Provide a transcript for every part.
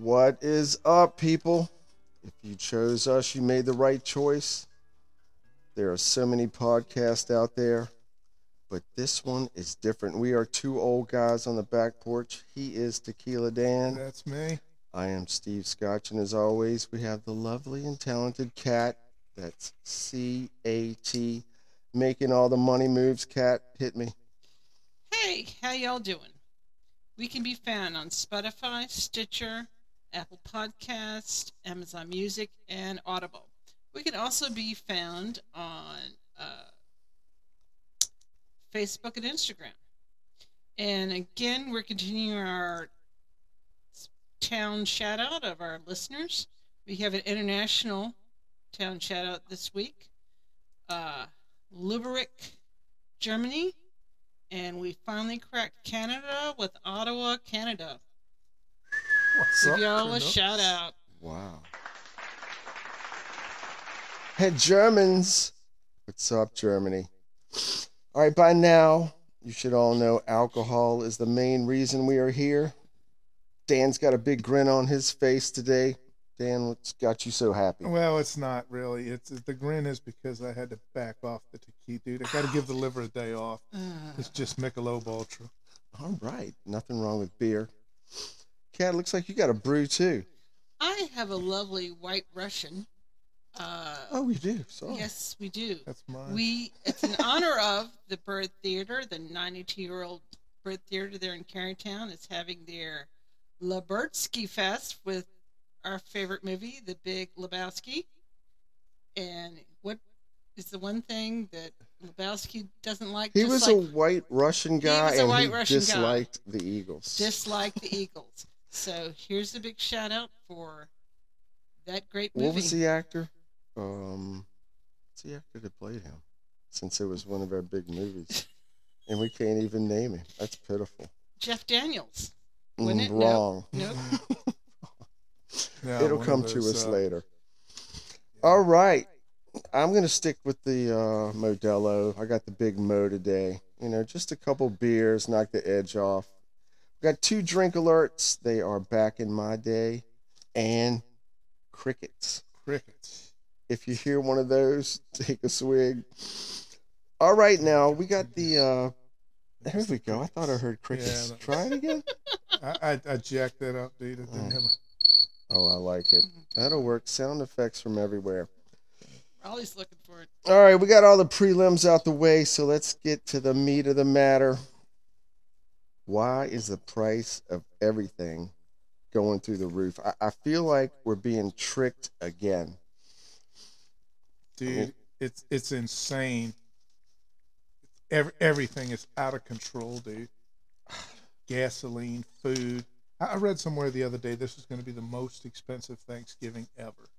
What is up, people? If you chose us, you made the right choice. There are so many podcasts out there, but this one is different. We are two old guys on the back porch. He is Tequila Dan. That's me. I am Steve Scotch, and as always, we have the lovely and talented Cat. That's C A T, making all the money moves. Cat, hit me. Hey, how y'all doing? We can be found on Spotify, Stitcher, Apple Podcast, Amazon Music, and Audible. We can also be found on uh, Facebook and Instagram. And again, we're continuing our town shout out of our listeners. We have an international town shout out this week. Uh, Germany. And we finally cracked Canada with Ottawa, Canada. What's Give up? y'all a shout out. Wow. Hey, Germans. What's up, Germany? All right, by now, you should all know alcohol is the main reason we are here. Dan's got a big grin on his face today. Dan, what's got you so happy? Well, it's not really. It's the grin is because I had to back off the tequila, dude. I got to give the liver a day off. It's just Michelob Ultra. All right, nothing wrong with beer. Cat, looks like you got a brew too. I have a lovely white Russian. Uh, Oh, we do. Sorry. yes, we do. That's mine. We it's in honor of the Byrd Theater, the 92 year old Byrd Theater there in Carytown is having their Lebowski Fest with our favorite movie, The Big Lebowski. And what is the one thing that Lebowski doesn't like? He was like, a white Russian guy, a and white he Russian guy. disliked the Eagles. dislike the Eagles. So here's a big shout out for that great movie. What was the actor? Um, what's the actor that played him? Since it was one of our big movies, and we can't even name him. That's pitiful. Jeff Daniels. Mm, Wouldn't it? No. Wrong. Nope. Yeah, It'll one of come to us uh, later. All right, I'm gonna stick with the uh, Modelo. I got the big Mo today. You know, just a couple beers, knock the edge off. Got two drink alerts. They are back in my day, and crickets. Crickets. If you hear one of those, take a swig. All right, now we got the. uh There we go. I thought I heard crickets. Yeah, that- Try it again. I, I, I jacked that up, dude. It didn't have a, Oh, I like it. That'll work. Sound effects from everywhere. Raleigh's looking for it. All right, we got all the prelims out the way, so let's get to the meat of the matter. Why is the price of everything going through the roof? I, I feel like we're being tricked again. dude. It's it's insane. Every, everything is out of control, dude. Gasoline, food. I I read somewhere the other day this is going to be the most expensive Thanksgiving ever.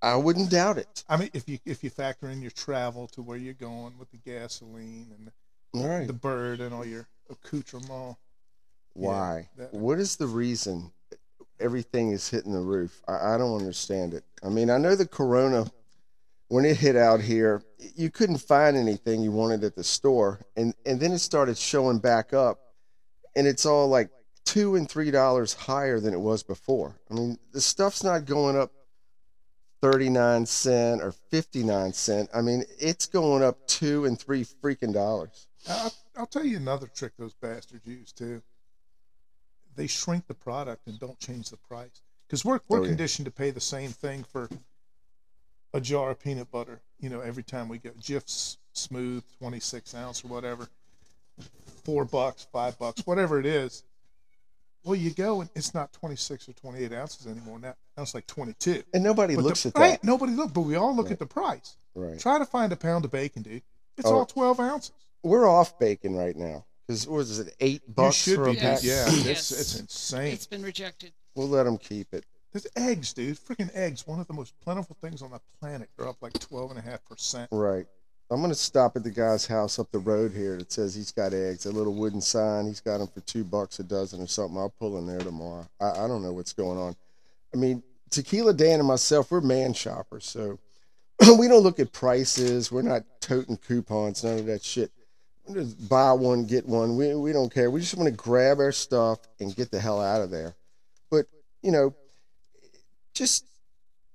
I wouldn't doubt it. I mean, if you if you factor in your travel to where you're going with the gasoline and right. the bird and all your accoutrement. Why? that- What is the reason everything is hitting the roof? I, I don't understand it. I mean, I know the corona, when it hit out here, you couldn't find anything you wanted at the store. And, and then it started showing back up, and it's all like two and three dollars higher than it was before. I mean, the stuff's not going up 39 cent or 59 cent. I mean, it's going up two and three freaking dollars. I'll, I'll tell you another trick those bastards use too. They shrink the product and don't change the price because we're we're Oh, yeah. conditioned to pay the same thing for a jar of peanut butter. You know, every time we go Jif's Smooth, twenty six ounce or whatever, four bucks, five bucks, whatever it is. Well, you go and it's not twenty six or twenty eight ounces anymore. Now, now it's like twenty two. And nobody But looks the, at right, that. nobody look, but we all look Right. at the price. Right. Try to find a pound of bacon, dude. It's Oh. all twelve ounces. We're off bacon right now because what is it eight bucks for a be, pack? Yeah, Yes. it's it's insane. It's been rejected. We'll let them keep it. There's eggs, dude. Freaking eggs. One of the most plentiful things on the planet. They're up like 12.5%. Right. I'm gonna stop at the guy's house up the road here that says he's got eggs. A little wooden sign. He's got them for two bucks a dozen or something. I'll pull in there tomorrow. I, I don't know what's going on. I mean, Tequila Dan and myself, we're man shoppers, so we don't look at prices. We're not toting coupons, none of that shit. Just buy one, get one. We, we don't care. We just want to grab our stuff and get the hell out of there. But, you know, just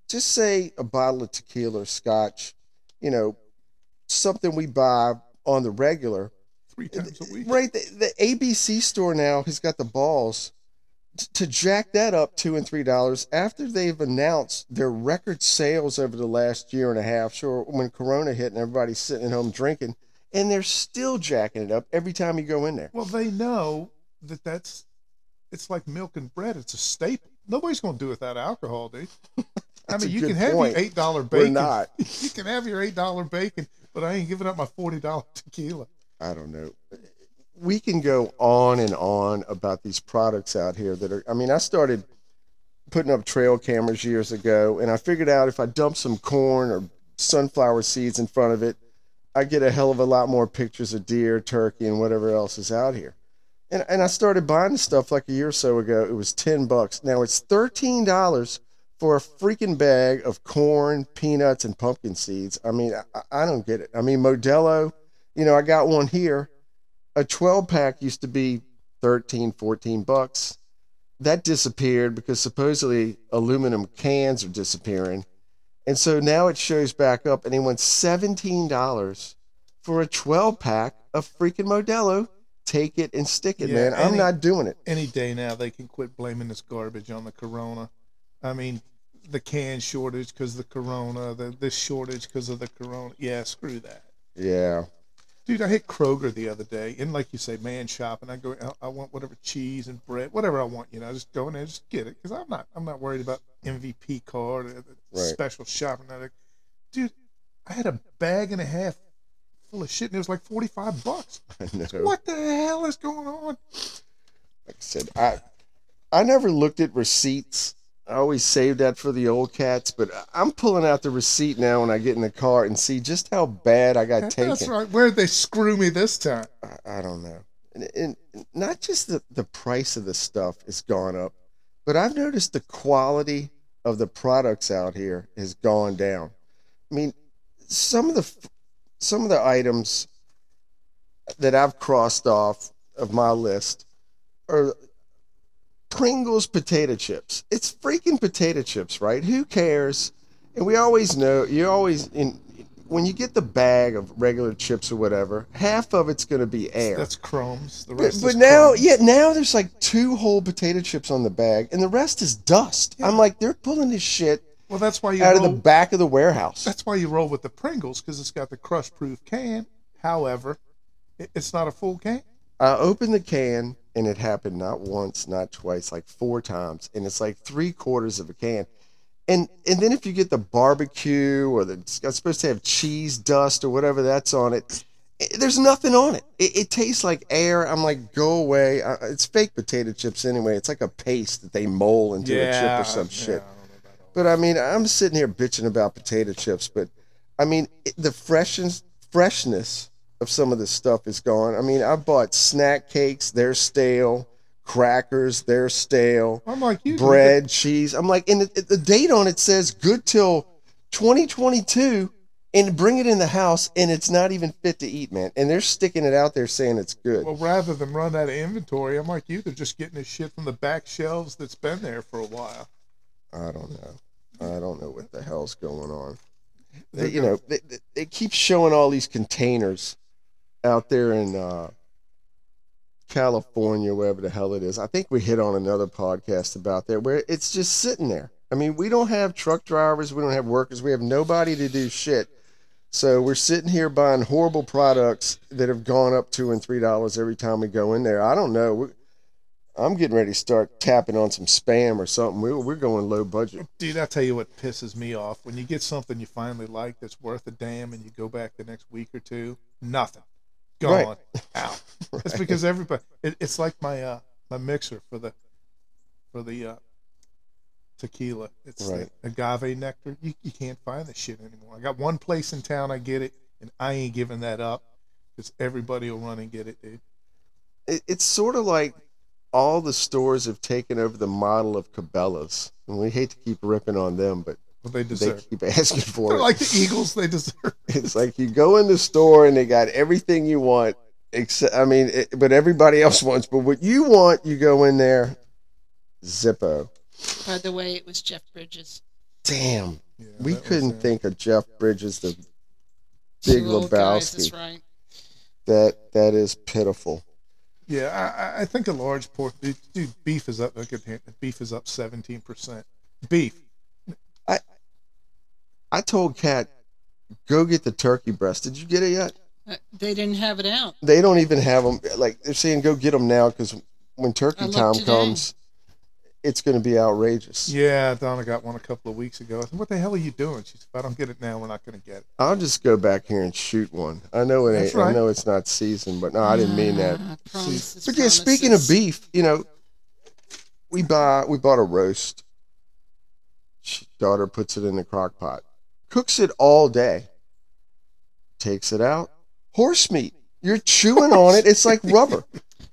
just say a bottle of tequila or scotch, you know, something we buy on the regular. Three times a week. Right, the, the ABC store now has got the balls to jack that up two and three dollars after they've announced their record sales over the last year and a half. Sure, when Corona hit and everybody's sitting at home drinking, and they're still jacking it up every time you go in there. Well, they know that that's it's like milk and bread. It's a staple. Nobody's going to do it without alcohol, dude. I mean, you can have point. your eight dollar We're bacon. not. You can have your eight dollar bacon, but I ain't giving up my forty dollar tequila. I don't know. We can go on and on about these products out here that are. I mean, I started putting up trail cameras years ago, and I figured out if I dump some corn or sunflower seeds in front of it, I get a hell of a lot more pictures of deer, turkey, and whatever else is out here. And, and I started buying stuff like a year or so ago. It was 10 bucks. Now it's $13 for a freaking bag of corn, peanuts, and pumpkin seeds. I mean, I, I don't get it. I mean, Modelo, you know, I got one here. A 12 pack used to be 13, 14 bucks. That disappeared because supposedly aluminum cans are disappearing. And so now it shows back up, and he want $17 for a 12 pack of freaking Modelo. Take it and stick it, Yeah, man. I'm any- not doing it. Any day now, they can quit blaming this garbage on the corona. I mean, the can shortage because the corona, the this shortage because of the corona. Yeah, screw that. Yeah. Dude, I hit Kroger the other day, and like you say, man shopping. I go, I- I want whatever cheese and bread, whatever I want. You know, I just go in there, and just get it, because I'm not, I'm not worried about MVP card, the Right. special shopping. I- Dude, I had a bag and a half full of shit, and it was like forty five bucks. What the hell is going on? Like I said, I I never looked at receipts. I always saved that for the old cats, but I'm pulling out the receipt now when I get in the car and see just how bad I got taken. That's right. Where'd they screw me this time? I, I don't know. And, and not just the, the price of the stuff has gone up, but I've noticed the quality of the products out here has gone down. I mean, some of the some of the items that I've crossed off of my list are Pringles potato chips. It's freaking potato chips, right? Who cares? And we always know you always in when you get the bag of regular chips or whatever, half of it's going to be air. That's crumbs. The But, rest but is now, crumbs. yeah, now there's like two whole potato chips on the bag, and the rest is dust. I'm like, they're pulling this shit Well, that's why you out of the back of the warehouse. That's why you roll with the Pringles because it's got the crush-proof can. However, it's not a full can. I opened the can, and it happened not once, not twice, like four times, and it's like three quarters of a can. And and then if you get the barbecue or the it's supposed to have cheese dust or whatever that's on it, i- there's nothing on it. It, it tastes like air. I'm like, go away. Uh, it's fake potato chips anyway. It's like a paste that they mold into a chip or some shit. But I mean, I'm sitting here bitching about potato chips, but I mean, it, the freshness freshness of some of this stuff is gone. I mean, I bought snack cakes; they're stale. Crackers, they're stale. I'm like you. Bread, cheese. I'm like, and the, the date on it says good till 2022, and bring it in the house, and it's not even fit to eat, man. And they're sticking it out there saying it's good. Well, rather than run out of inventory, I'm like you. They're just getting this shit from the back shelves that's been there for a while. I don't know. I don't know what the hell's going on. They're you know, they, they, they keep showing all these containers out there in uh, California, wherever the hell it is. I think we hit on another podcast about that where it's just sitting there. I mean, we don't have truck drivers, we don't have workers, we have nobody to do shit. So we're sitting here buying horrible products that have gone up two and three dollars every time we go in there. I don't know. I'm getting ready to start tapping on some spam or something. We're, we're going low budget. Dude, I tell you what pisses me off when you get something you finally like that's worth a damn, and you go back the next week or two, nothing, Right. gone, out. It's because everybody. It, it's like my uh my mixer for the for the uh tequila. It's Right. the agave nectar. You you can't find this shit anymore. I got one place in town I get it, and I ain't giving that up because everybody will run and get it, dude. it, it's sort of like all the stores have taken over the model of Cabela's, and we hate to keep ripping on them, but What they they keep asking for They're it. like the Eagles. They deserve. it's like you go in the store and they got everything you want, except I mean, it, but everybody else wants. But what you want, you go in there, Zippo. By the way, it was Jeff Bridges. Damn, Yeah, we couldn't him. think of Jeff Bridges, the Big Two old guys, Lebowski. that's right. that that is pitiful. Yeah, I, I- I think a large pork. Dude, beef is up. Look at here. Beef is up seventeen percent. Beef. I told Cat, go get the turkey breast. Did you get it yet? Uh, They didn't have it out. They don't even have them. Like they're saying, go get them now because when turkey time today. comes, it's going to be outrageous. Yeah, Donna got one a couple of weeks ago. I said, "What the hell are you doing?" She said, "If I don't get it now, we're not going to get it." I'll just go back here and shoot one. I know it That's ain't. I know it's not seasoned, but no, I didn't mean that. Ah, promises, But yeah, speaking of beef, you know, we buy we bought a roast. She- Daughter puts it in the crock pot, cooks it all day, takes it out. Horse meat. You're chewing on it. It's like rubber.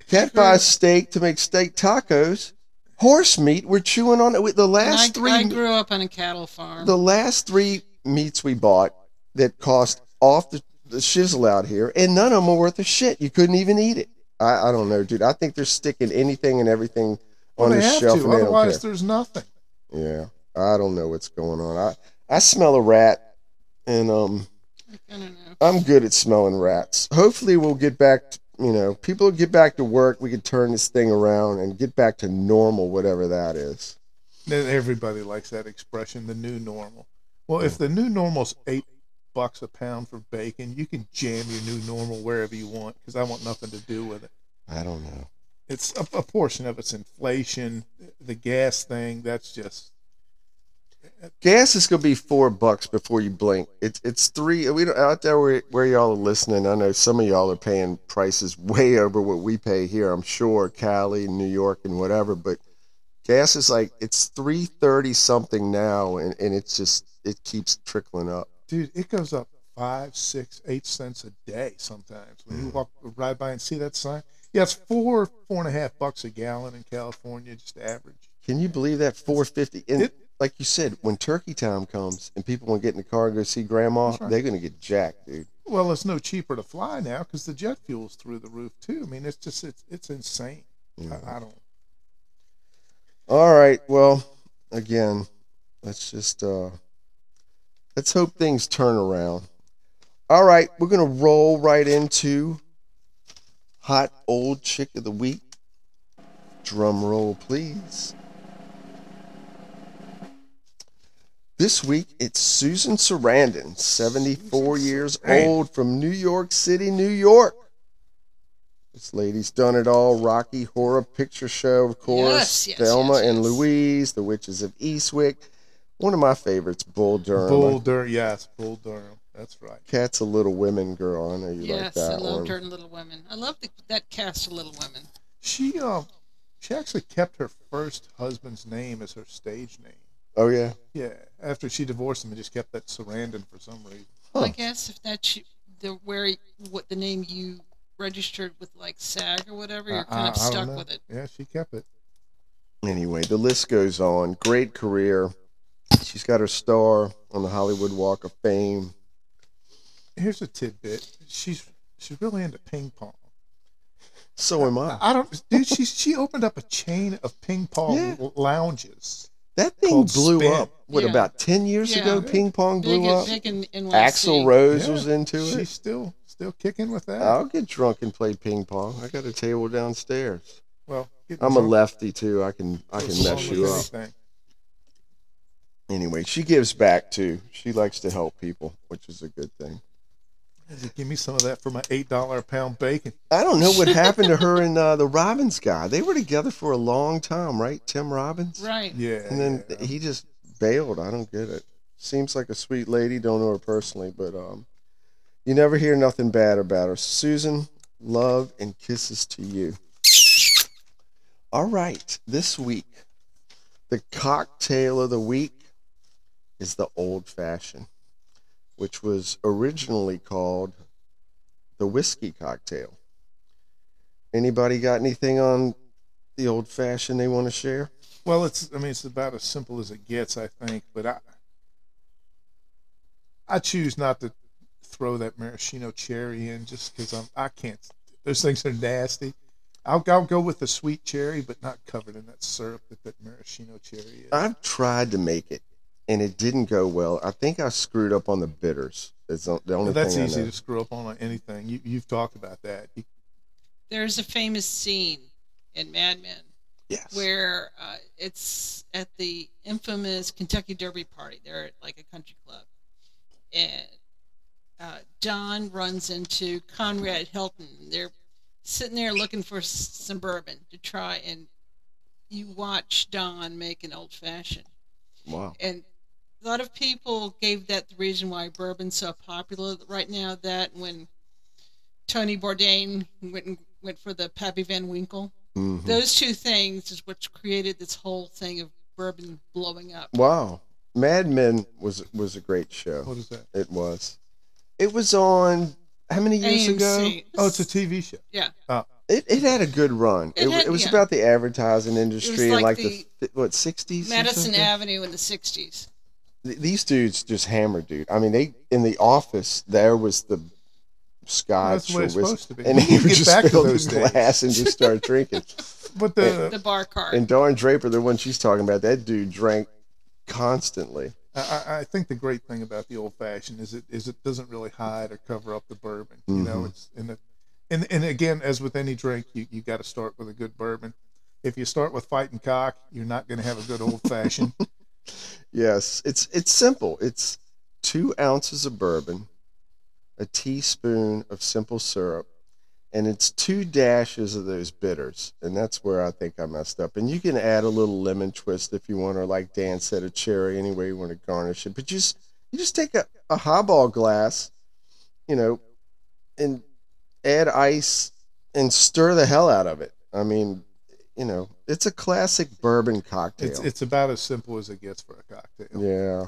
Cat buys steak to make steak tacos. Horse meat. We're chewing on it. With The last I, three I grew up on a cattle farm. the last three meats we bought that cost off the, the shizzle out here, and none of them are worth a shit. You couldn't even eat it. I, I don't know, dude. I think they're sticking anything and everything Well, on they the shelf, to. and they don't Otherwise, there's nothing. Yeah, I don't know what's going on. I I smell a rat, and um, I don't know. I'm good at smelling rats. Hopefully, we'll get back. To, you know, people will get back to work. We can turn this thing around and get back to normal, whatever that is. Then Everybody likes that expression, the new normal. Well, if the new normal's eight bucks a pound for bacon, you can jam your new normal wherever you want because I want nothing to do with it. I don't know. It's a, a portion of it's inflation, the gas thing. That's just Gas is gonna be four bucks before you blink. It's it's three. We don't, out there where where y'all are listening. I know some of y'all are paying prices way over what we pay here. I'm sure Cali, New York, and whatever. But gas is like it's three thirty something now, and, and it's just it keeps trickling up. dude. It goes up five, six, eight cents a day sometimes. When you mm. walk ride by and see that sign, yeah, it's four, four and a half bucks a gallon in California, just average. Can you believe that four fifty? And It- like you said, when turkey time comes and people want to get in the car and go see grandma, right. they're gonna get jacked, dude. Well, it's no cheaper to fly now because the jet fuel's through the roof too. I mean, it's just it's it's insane. I, I don't. All right. Well, again, let's just uh let's hope things turn around. All right, we're gonna roll right into hot old chick of the week. Drum roll, please. This week it's Susan Sarandon, 74 years Sarandon. old from New York City, New York. This lady's done it all. Rocky Horror Picture Show, of course. Yes, yes, Thelma yes, and. Louise, The Witches of Eastwick. One of my favorites, Bull Durham. Bull Durham, yes, Bull Durham. That's right. Cat's a little women girl. I know you like Yes, that I loved one. her in Little Women. I love the, that cast of Little Women. She um, she actually kept her first husband's name as her stage name. Oh yeah. Yeah, after she divorced him, he just kept that Sarandon for some reason. Well, I guess if that's you- the where what the name you registered with like SAG or whatever, you're kind uh, I- of I don't stuck know. with it. Yeah, she kept it. Anyway, the list goes on. Great career. She's got her star on the Hollywood Walk of Fame. Here's a tidbit. She's she's really into ping pong. So am I. I don't, dude. She she opened up a chain of ping pong Yeah. lounges. That thing blew Spin. up. What Yeah. about ten years Yeah. ago? Ping pong Big, blew up. big in NYC. Axl Rose Yeah. was into it. She's still still kicking with that. I'll get drunk and play ping pong. I got a table downstairs. well, I'm a drunk lefty too. I can I can mess you up. anything. Anyway, she gives back too. She likes to help people, which is a good thing. Give me some of that for my eight dollar a pound bacon. I don't know what happened to her and uh, the Robbins guy. They were together for a long time, right? Tim Robbins. Right. Yeah. And then yeah. he just bailed. I don't get it. Seems like a sweet lady. Don't know her personally, but um, you never hear nothing bad about her. Susan, love and kisses to you. All right, this week, the cocktail of the week is the old fashioned, which was originally called the whiskey cocktail. Anybody got anything on the old fashioned they want to share? Well, it's I mean it's about as simple as it gets, I think. But I I choose not to throw that maraschino cherry in just because I'm I can't. Those things are nasty. I'll, I'll go with the sweet cherry, but not covered in that syrup that that maraschino cherry is. I've tried to make it, and it didn't go well. I think I screwed up on the bitters. It's the the only Well, that's thing easy to screw up on anything. You, you've talked about that. There's a famous scene in Mad Men Yes. where uh, it's at the infamous Kentucky Derby party. They're at like a country club, and uh, Don runs into Conrad Hilton. They're sitting there looking for some bourbon to try, and you watch Don make an old fashioned. Wow. And a lot of people gave that the reason why bourbon's so popular right now. That when Tony Bourdain went and went for the Pappy Van Winkle, Mhm. those two things is what created this whole thing of bourbon blowing up. Wow. Mad Men was was a great show. what is that? It was. It was on how many years ago? Oh, it's a TV show. Yeah. Oh. It, it had a good run. It It, had- it was yeah. about the advertising industry in like like the the, what sixties. Madison Avenue in the '60s. These dudes just hammered, dude. I mean, they in the office there was the scotch That's the way or it's supposed to be. and We he would get just back to fill those the days. glass and just start drinking. But the The bar cart. And Don Draper, the one she's talking about, that dude drank constantly. I, I- I think the great thing about the old fashioned is it is it doesn't really hide or cover up the bourbon. You know, Mhm. it's in the and and again, as with any drink, you you got to start with a good bourbon. If you start with fighting cock, you're not going to have a good old fashioned. Yes, it's it's simple. It's two ounces of bourbon, a teaspoon of simple syrup, and it's two dashes of those bitters. And that's where I think I messed up. And you can add a little lemon twist if you want, or like Dan said, a cherry, any way you want to garnish it. But just you just take a, a highball glass, you know, and add ice and stir the hell out of it. I mean, you know, it's a classic bourbon cocktail. it's it's about as simple as it gets for a cocktail. yeah.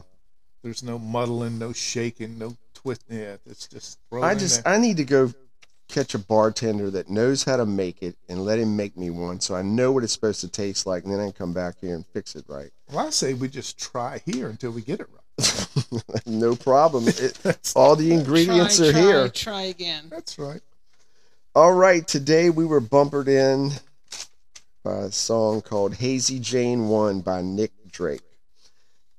There's no muddling, no shaking, no twisting. Yeah, it's just I just. I need to go catch a bartender that knows how to make it and let him make me one so I know what it's supposed to taste like and then I can come back here and fix it right. Well, I say we just try here until we get it right. no problem. It, all the ingredients try, are try, here. Try again. that's right. All right, today we were bumpered in by a song called Hazey Jane 1 by Nick Drake.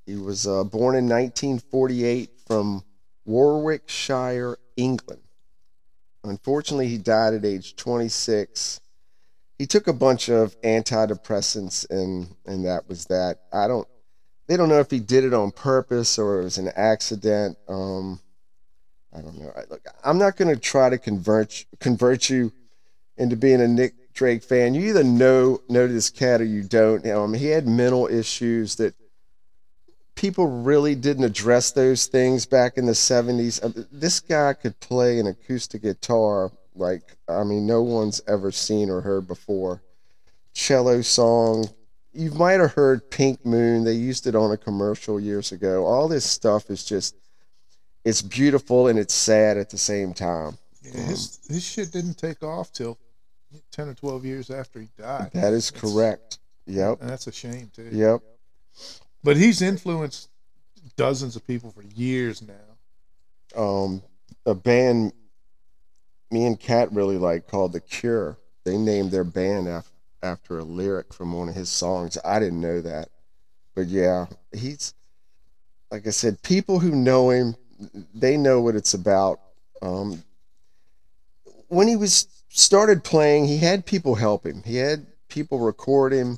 He was uh, born in 1948 from Warwickshire, England. Unfortunately, he died at age 26. He took a bunch of antidepressants and and that was that. I don't they don't know if he did it on purpose or it was an accident. Um I don't know. Look, I'm not going to try to convert convert you into being a Nick Drake fan. You either know know this cat or you don't. Um, he had mental issues that people really didn't address those things back in the 70s. Uh, This guy could play an acoustic guitar like I mean no one's ever seen or heard before. Cello song. You might have heard Pink Moon. They used it on a commercial years ago. All this stuff is just it's beautiful and it's sad at the same time. Yeah, his his shit didn't take off till ten or twelve years after he died. That is That's- correct. Yep. and that's a shame too. Yep. But he's influenced dozens of people for years now. Um, a band me and Cat really like called The Cure. They named their band af- after a lyric from one of his songs. I didn't know that. But yeah, he's like I said, people who know him, they know what it's about. Um, when he was started playing, he had people help him. He had people record him,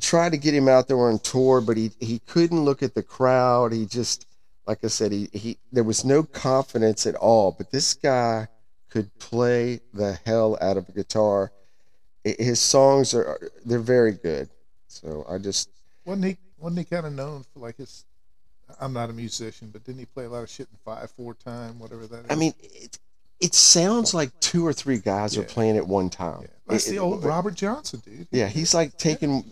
try to get him out there on tour, but he he couldn't look at the crowd. He just like I said, he, he there was no confidence at all. But this guy could play the hell out of a guitar. His songs are they're very good. So I just Wasn't he? Wasn't he kind of known for like his? I'm not a musician, but didn't he play a lot of shit in five four time, whatever that is? I mean it it sounds like two or three guys are playing at one time. yeah. that's It- the it- old Robert Johnson, dude. Yeah, he's like taking,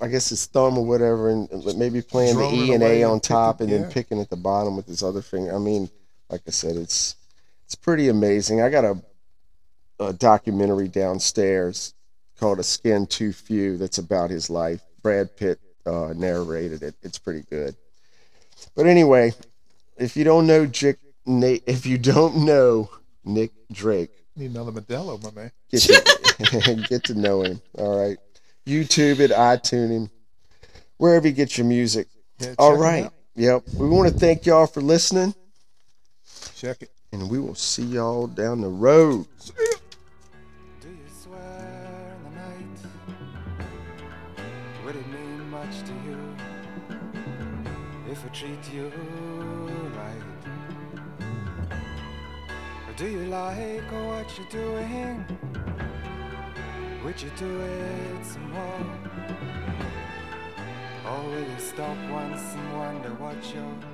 I guess his thumb or whatever, and maybe playing the E and A on top, and then picking at the bottom with his other finger. I mean, like I said, it's it's pretty amazing. I got a, a documentary downstairs called "A Skin Too Few" that's about his life. Brad Pitt uh, narrated it. It's pretty good. But anyway, if you don't know Jick, Nate, if you don't know Nick Drake, Need another Modelo, my man. get your, get to know him. All right. YouTube it, iTunes him, wherever you get your music. Yeah, All check 'em right. out. Yep. We want to thank y'all for listening, Check it. and we will see y'all down the road. Do you swear in the night? Would it mean much to you? If we treat you do you like what you're doing? Would you do it some more? Or will you stop once and wonder what you're